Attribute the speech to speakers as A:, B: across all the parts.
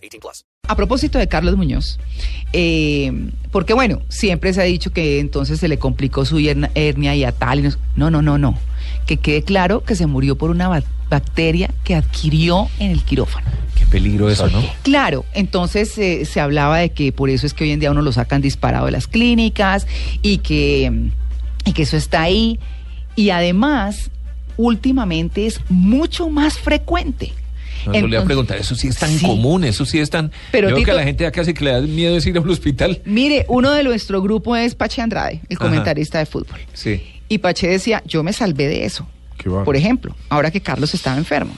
A: 18 plus.
B: A propósito de Carlos Muñoz, eh, porque bueno, siempre se ha dicho que entonces se le complicó su hernia, hernia y a tal. y no- no, no, no, no. Que quede claro que se murió por una ba- bacteria que adquirió en el quirófano.
C: Qué peligro eso, ¿no?
B: Claro, entonces eh, se hablaba de que por eso es que hoy en día uno lo sacan disparado de las clínicas y que, y que eso está ahí. Y además, últimamente es mucho más frecuente.
C: No, le iba a preguntar, eso sí es tan
B: Sí.
C: común, eso sí es tan...
B: Pero,
C: Yo creo que
B: Tito-
C: a la gente ya casi que le da miedo es ir a un hospital.
B: Mire, uno de nuestro grupo es Pache Andrade, el
C: Ajá.
B: comentarista de fútbol.
C: Sí.
B: Y Pache decía, yo me salvé de eso. Por ejemplo, ahora que Carlos estaba enfermo.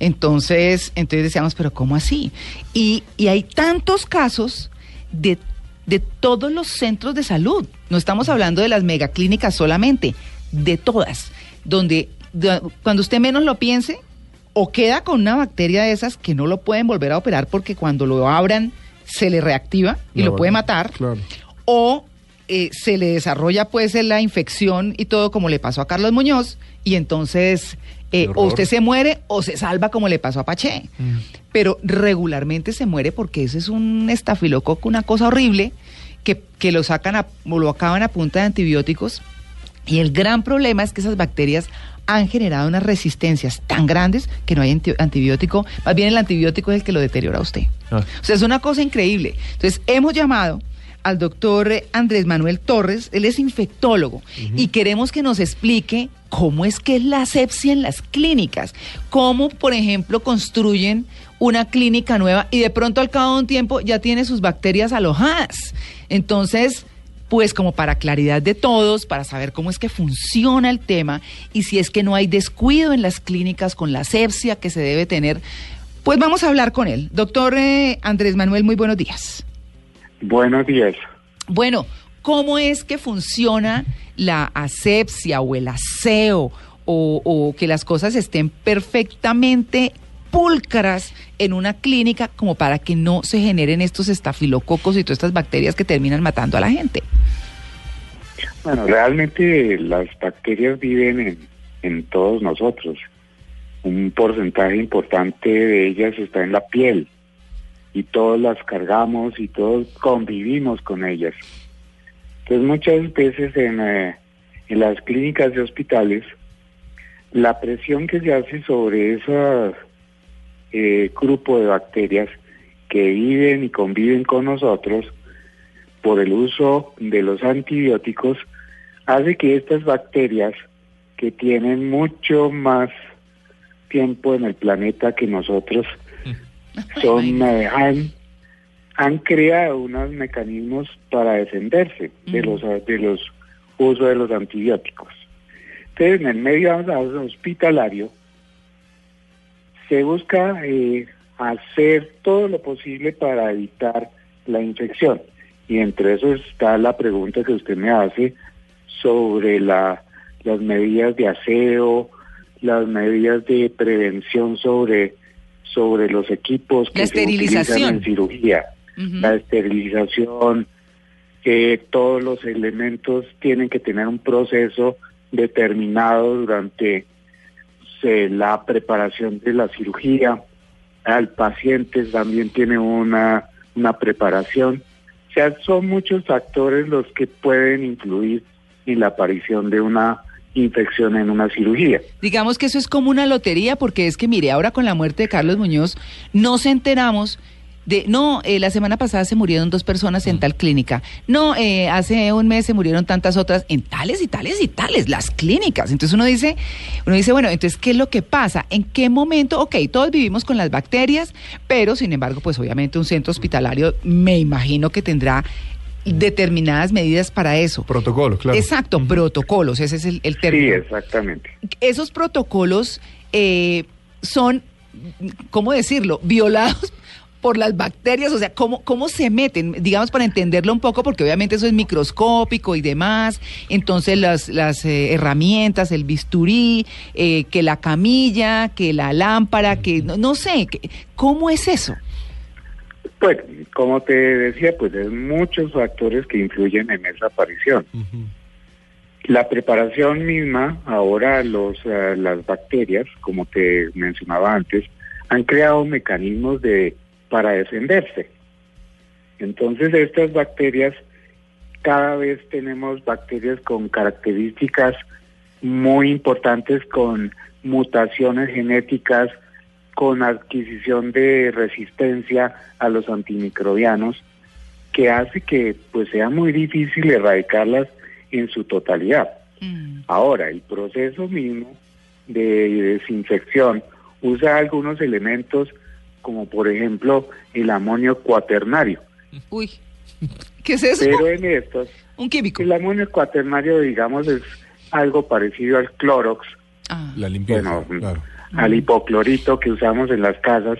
B: Entonces, entonces decíamos, pero ¿cómo así? Y, y hay tantos casos de, de todos los centros de salud. No estamos hablando de las megaclínicas solamente, de todas. Donde de- cuando usted menos lo piense, o queda con una bacteria de esas que no lo pueden volver a operar porque cuando lo abran se le reactiva y lo puede matar o eh, se le desarrolla pues la infección y todo como le pasó a Carlos Muñoz y entonces eh, o usted se muere o se salva como le pasó a Paché.
C: Mm.
B: Pero regularmente se muere porque ese es un estafilococo, una cosa horrible que, que lo sacan a, o lo acaban a punta de antibióticos y el gran problema es que esas bacterias han generado unas resistencias tan grandes que no hay anti- antibiótico, más bien el antibiótico es el que lo deteriora a usted.
C: Ah.
B: O sea, es una cosa increíble. Entonces, hemos llamado al doctor Andrés Manuel Torres, él es infectólogo, y queremos que nos explique cómo es que es la asepsia en las clínicas, cómo, por ejemplo, construyen una clínica nueva y de pronto al cabo de un tiempo ya tiene sus bacterias alojadas. Entonces, pues como para claridad de todos, para saber cómo es que funciona el tema y si es que no hay descuido en las clínicas con la asepsia que se debe tener, pues vamos a hablar con él. Doctor eh, Andrés Manuel, muy buenos días.
D: Buenos días.
B: Bueno, ¿cómo es que funciona la asepsia o el aseo o, o que las cosas estén perfectamente pulcras en una clínica como para que no se generen estos estafilococos y todas estas bacterias que terminan matando a la gente?
D: Bueno, realmente las bacterias viven en, todos nosotros. Un porcentaje importante de ellas está en la piel y todos las cargamos y todos convivimos con ellas. Entonces muchas veces en, eh, en las clínicas y hospitales la presión que se hace sobre ese eh, grupo de bacterias que viven y conviven con nosotros por el uso de los antibióticos hace que estas bacterias que tienen mucho más tiempo en el planeta que nosotros son eh, han, han creado unos mecanismos para defenderse de
B: Ujú.
D: los de los usos de los antibióticos. Entonces, en el medio hospitalario se busca eh, hacer todo lo posible para evitar la infección. Y entre eso está la pregunta que usted me hace sobre la, las medidas de aseo, las medidas de prevención sobre, sobre los equipos que
B: La
D: se utilizan en cirugía, la esterilización, que todos los elementos tienen que tener un proceso determinado durante eh, la preparación de la cirugía. Al paciente también tiene una, una preparación. O sea, son muchos factores los que pueden influir en la aparición de una infección en una cirugía.
B: Digamos que eso es como una lotería, porque es que, mire, ahora con la muerte de Carlos Muñoz, nos enteramos de, no, eh, la semana pasada se murieron dos personas en tal clínica, no, eh, hace un mes se murieron tantas otras en tales y tales y tales, las clínicas. Entonces uno dice, uno dice, bueno, entonces, ¿qué es lo que pasa? ¿En qué momento? Ok, todos vivimos con las bacterias, pero sin embargo, pues obviamente un centro hospitalario me imagino que tendrá determinadas medidas para eso.
E: Protocolo, claro.
B: Exacto, protocolos, ese es el, el
D: Sí,
B: término
D: exactamente.
B: esos protocolos eh, son, ¿cómo decirlo?, violados por las bacterias, o sea, ¿cómo, cómo se meten? Digamos, para entenderlo un poco, porque obviamente eso es microscópico y demás, entonces las, las eh, herramientas, el bisturí, eh, que la camilla, que la lámpara, que no, no sé, que- ¿cómo es eso?
D: Pues, como te decía, pues hay muchos factores que influyen en esa aparición. La preparación misma, ahora los, eh, las bacterias, como te mencionaba antes, han creado mecanismos de para defenderse. Entonces estas bacterias, cada vez tenemos bacterias con características muy importantes, con mutaciones genéticas, con adquisición de resistencia a los antimicrobianos, que hace que pues sea muy difícil erradicarlas en su totalidad. Ahora, el proceso mismo de desinfección usa algunos elementos como por ejemplo el amonio cuaternario.
B: Uy, ¿qué es eso?
D: Pero en estos,
B: Un químico.
D: el amonio cuaternario, digamos, es algo parecido al clorox,
B: Ah,
E: La limpieza,
D: Bueno,
E: claro.
D: al hipoclorito que usamos en las casas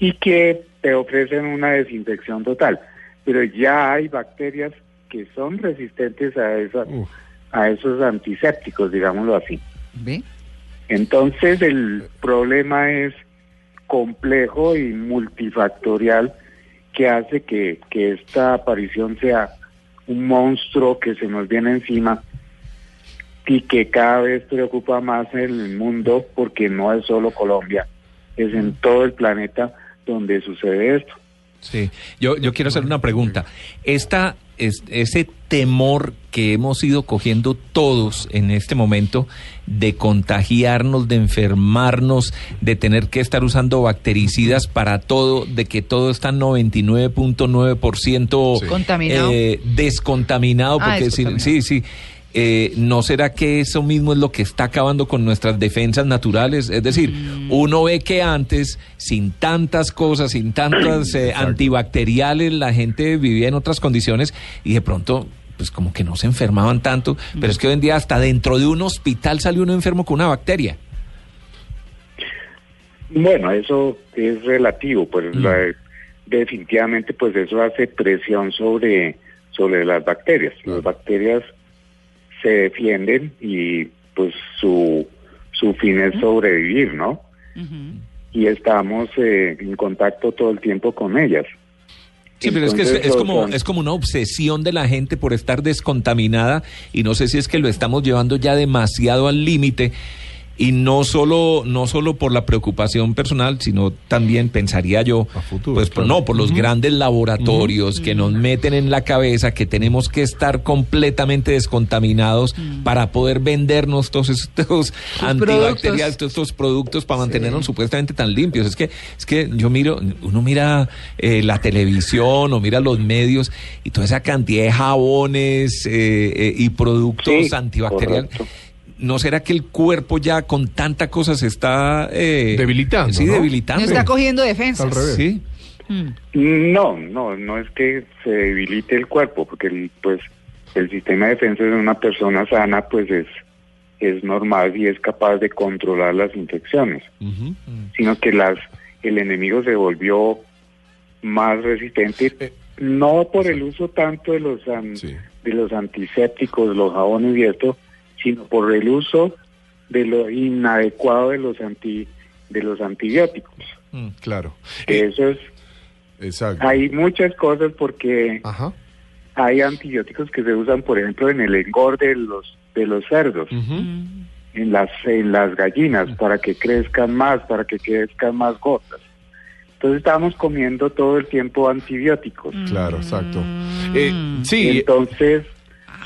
D: y que te ofrecen una desinfección total. Pero ya hay bacterias que son resistentes a, esa,
E: Uf.
D: a esos antisépticos, digámoslo así.
B: ¿Ve?
D: Entonces el problema es complejo y multifactorial que hace que, que esta aparición sea un monstruo que se nos viene encima y que cada vez preocupa más el mundo porque no es solo Colombia, es en todo el planeta donde sucede esto.
C: Sí, yo, yo quiero hacer una pregunta. Esta, es, ese temor que hemos ido cogiendo todos en este momento de contagiarnos, de enfermarnos, de tener que estar usando bactericidas para todo, de que todo está 99.9%
E: Sí.
C: Eh, descontaminado,
B: Ah,
C: porque sí,
B: descontaminado.
C: sí, sí. Eh, ¿No será que eso mismo es lo que está acabando con nuestras defensas naturales? Es decir,
B: Mm.
C: uno ve que antes, sin tantas cosas, sin tantas eh, antibacteriales, la gente vivía en otras condiciones y de pronto, pues como que no se enfermaban tanto. Pero es que hoy en día hasta dentro de un hospital sale uno enfermo con una bacteria.
D: Bueno, eso es relativo, pues la- definitivamente pues eso hace presión sobre, sobre las bacterias. Las bacterias se defienden y pues su, su fin es sobrevivir, ¿no? Y estamos eh, en contacto todo el tiempo con ellas.
C: Sí, pero es que es, como, es como una obsesión de la gente por estar descontaminada y no sé si es que lo estamos llevando ya demasiado al límite y no solo no solo por la preocupación personal, sino también pensaría yo,
E: A futuro,
C: pues
E: claro.
C: no por los grandes laboratorios que nos meten en la cabeza que tenemos que estar completamente descontaminados para poder vendernos todos estos antibacteriales,
B: productos.
C: todos estos productos para mantenernos supuestamente tan limpios. Es que es que yo miro, uno mira eh, la televisión o mira los medios y toda esa cantidad de jabones eh, eh, y productos
D: Sí,
C: antibacteriales.
D: correcto.
C: ¿No será que el cuerpo ya con tanta cosa se está eh,
E: Debilitando,
C: Sí,
E: ¿no?
B: No
C: debilitando.
B: está cogiendo defensas.
E: Al revés.
C: Sí.
B: Mm.
D: No, no, no es que se debilite el cuerpo, porque el, pues el sistema de defensa de una persona sana pues es, es normal y es capaz de controlar las infecciones, sino que las el enemigo se volvió más resistente,
E: Eh,
D: no por el uso tanto de los an-
E: Sí.
D: de los antisépticos, los jabones y esto, sino por el uso de lo inadecuado de los anti de los antibióticos.
C: Mm.
E: Claro. Eh,
D: eso es
E: exacto.
D: hay muchas cosas porque
E: Ajá.
D: hay antibióticos que se usan, por ejemplo, en el engorde de los de los cerdos.
B: Mm.
D: en las en las gallinas para que crezcan más, para que crezcan más gordas. Entonces estamos comiendo todo el tiempo antibióticos.
E: Claro, exacto. Eh, sí,
D: Entonces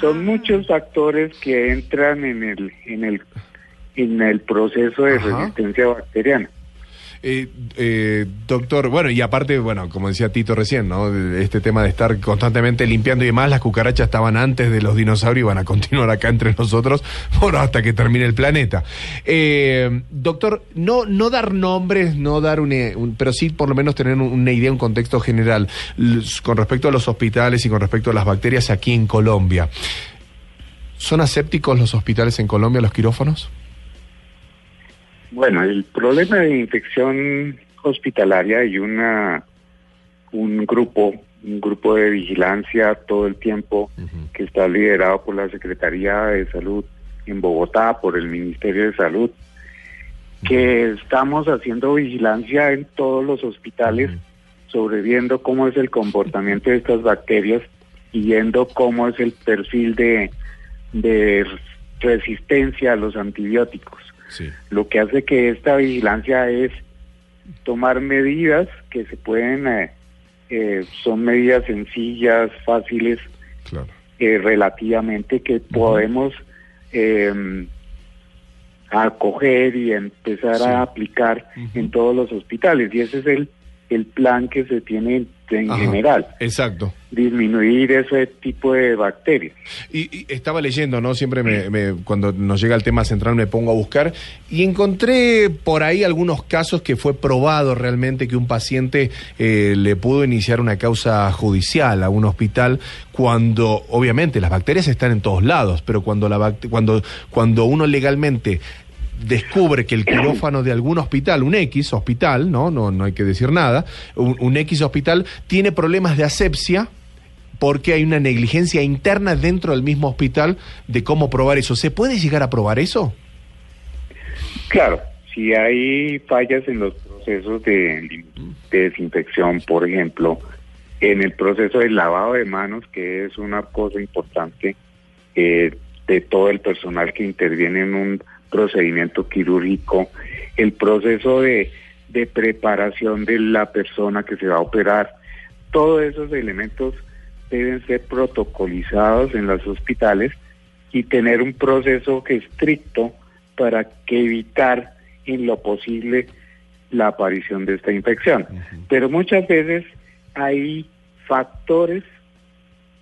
D: son muchos factores que entran en el en el en el proceso de
E: Ajá.
D: resistencia bacteriana.
E: Eh, eh, doctor, bueno, y aparte, bueno, como decía Tito recién, ¿no? Este tema de estar constantemente limpiando y demás, las cucarachas estaban antes de los dinosaurios y van a continuar acá entre nosotros, bueno, hasta que termine el planeta. Eh, doctor, no, no dar nombres, no dar un, pero sí por lo menos tener un- una idea, un contexto general con respecto a los hospitales y con respecto a las bacterias aquí en Colombia. ¿Son asépticos los hospitales en Colombia, los quirófanos?
D: Bueno, el problema de infección hospitalaria y una un grupo, un grupo de vigilancia todo el tiempo que está liderado por la Secretaría de Salud en Bogotá, por el Ministerio de Salud, que estamos haciendo vigilancia en todos los hospitales sobre viendo cómo es el comportamiento de estas bacterias y viendo cómo es el perfil de, de resistencia a los antibióticos. Lo que hace que esta vigilancia es tomar medidas que se pueden, eh, eh, son medidas sencillas, fáciles, eh, relativamente, que podemos acoger y empezar a aplicar en todos los hospitales. Y ese es el, el plan que se tiene en general.
E: Exacto.
D: Disminuir ese tipo de bacterias.
E: Y, estaba leyendo, ¿no? Siempre me, cuando nos llega el tema central me pongo a buscar y encontré por ahí algunos casos que fue probado realmente que un paciente eh, le pudo iniciar una causa judicial a un hospital cuando, obviamente, las bacterias están en todos lados, pero cuando, la cuando, cuando uno legalmente descubre que el quirófano de algún hospital, un X hospital, no, no, no hay que decir nada, un, X hospital tiene problemas de asepsia porque hay una negligencia interna dentro del mismo hospital de cómo probar eso. ¿Se puede llegar a probar eso?
D: Claro, si hay fallas en los procesos de, desinfección, por ejemplo, en el proceso de lavado de manos, que es una cosa importante eh, de todo el personal que interviene en un procedimiento quirúrgico, el proceso de, de preparación de la persona que se va a operar, todos esos elementos deben ser protocolizados en los hospitales y tener un proceso estricto para que evitar en lo posible la aparición de esta infección. Pero muchas veces hay factores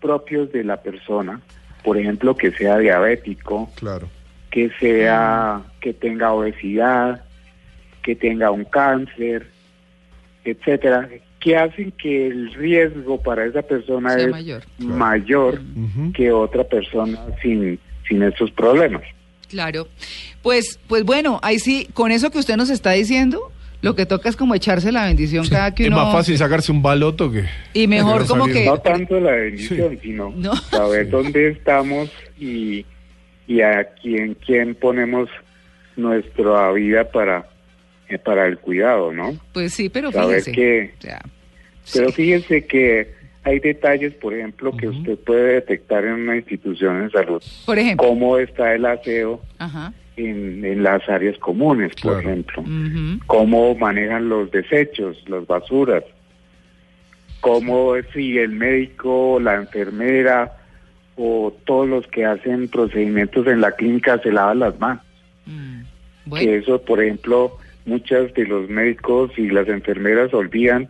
D: propios de la persona, por ejemplo, que sea diabético,
E: claro
D: que sea, que tenga obesidad, que tenga un cáncer, etcétera, que hacen que el riesgo para esa persona es mayor, que otra persona sin, sin estos problemas.
B: Claro. Pues, pues bueno, ahí sí, con eso que usted nos está diciendo, lo que toca es como echarse la bendición cada que uno...
E: Es más fácil sacarse un baloto que...
B: Y mejor como que...
D: No tanto la bendición, sino saber dónde estamos y y a quién, quién ponemos nuestra vida para, eh, para el cuidado, ¿no?
B: Pues sí, pero fíjese.
D: Que, pero fíjese que hay detalles, por ejemplo, que usted puede detectar en una institución de salud.
B: Por ejemplo.
D: Cómo está el aseo En, en, las áreas comunes, por ejemplo. Cómo manejan los desechos, las basuras. Cómo si el médico, la enfermera o todos los que hacen procedimientos en la clínica se lavan las manos. Mm, que eso, por ejemplo, muchos de los médicos y las enfermeras olvidan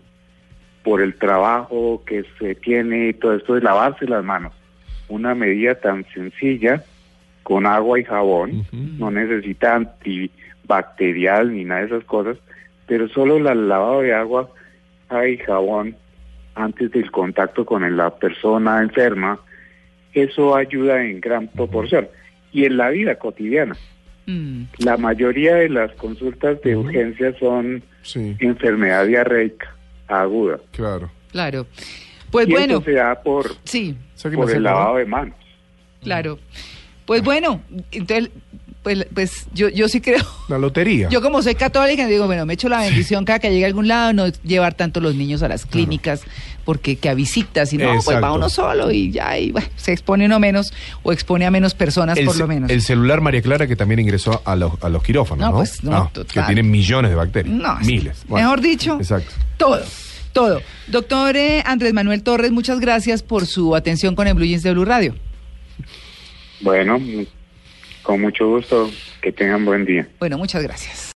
D: por el trabajo que se tiene y todo esto de lavarse las manos. Una medida tan sencilla, con agua y jabón, no necesita antibacterial ni nada de esas cosas, pero solo el lavado de agua y jabón antes del contacto con la persona enferma eso ayuda en gran proporción. Y en la vida cotidiana. Mm. La mayoría de las consultas de urgencia son enfermedad diarreica aguda.
E: Claro.
B: Claro. Pues
D: y
B: bueno.
D: Eso se da por,
B: sí.
D: por el lavado de manos.
B: Claro. Pues bueno, entonces pues, pues yo, yo sí creo.
E: La lotería.
B: Yo como soy católica digo, bueno, me echo la bendición cada que llegue a algún lado, no llevar tanto los niños a las clínicas, porque que a visitas, y no, pues va uno solo y ya, y bueno, se expone uno menos o expone a menos personas por lo menos.
E: El celular María Clara que también ingresó a los, a los quirófanos, ¿no?
B: Pues, no,
E: que tienen millones de bacterias.
B: No,
E: miles.
B: mejor dicho,
E: exacto.
B: todo. Todo. Doctor eh, Andrés Manuel Torres, muchas gracias por su atención con el Blue Jeans de Blue Radio.
D: Bueno, con mucho gusto. Que tengan buen día.
B: Bueno, muchas gracias.